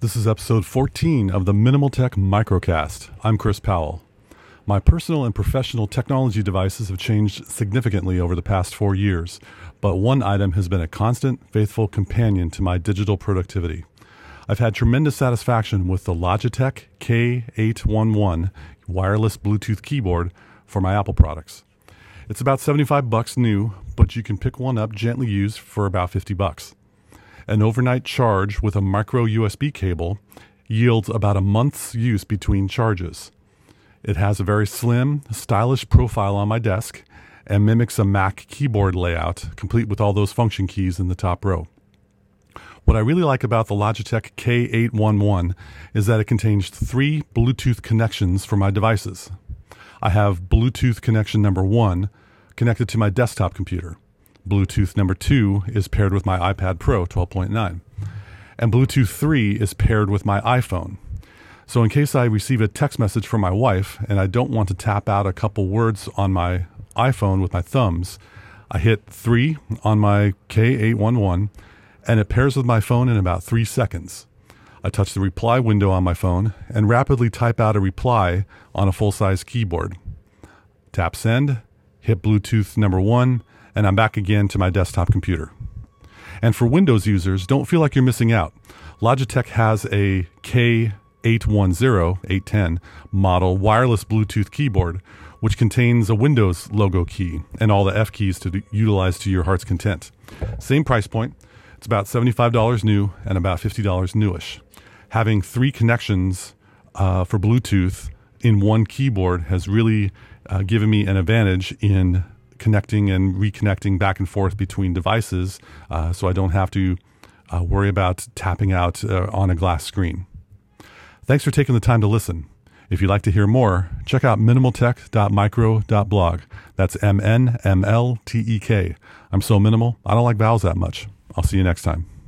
This is episode 14 of the Minimal Tech Microcast. I'm Chris Powell. My personal and professional technology devices have changed significantly over the past four years, but one item has been a constant, faithful companion to my digital productivity. I've had tremendous satisfaction with the Logitech K811 wireless Bluetooth keyboard for my Apple products. It's about 75 bucks new, but you can pick one up gently used for about 50 bucks. An overnight charge with a micro USB cable yields about a month's use between charges. It has a very slim, stylish profile on my desk and mimics a Mac keyboard layout, complete with all those function keys in the top row. What I really like about the Logitech K811 is that it contains three Bluetooth connections for my devices. I have Bluetooth connection number one connected to my desktop computer. Bluetooth number two is paired with my iPad Pro 12.9. And Bluetooth 3 is paired with my iPhone. So, in case I receive a text message from my wife and I don't want to tap out a couple words on my iPhone with my thumbs, I hit 3 on my K811 and it pairs with my phone in about 3 seconds. I touch the reply window on my phone and rapidly type out a reply on a full size keyboard. Tap send, hit Bluetooth number one, and I'm back again to my desktop computer. And for Windows users, don't feel like you're missing out. Logitech has a K810, 810 model wireless Bluetooth keyboard, which contains a Windows logo key and all the F keys to utilize to your heart's content. Same price point. It's about $75 new and about $50 newish. Having three connections uh, for Bluetooth in one keyboard has really uh, given me an advantage in connecting and reconnecting back and forth between devices uh, so I don't have to uh, worry about tapping out uh, on a glass screen. Thanks for taking the time to listen. If you'd like to hear more, check out mnmltek.micro.blog. That's M N M L T E K. I'm so minimal, I don't like vowels that much. I'll see you next time.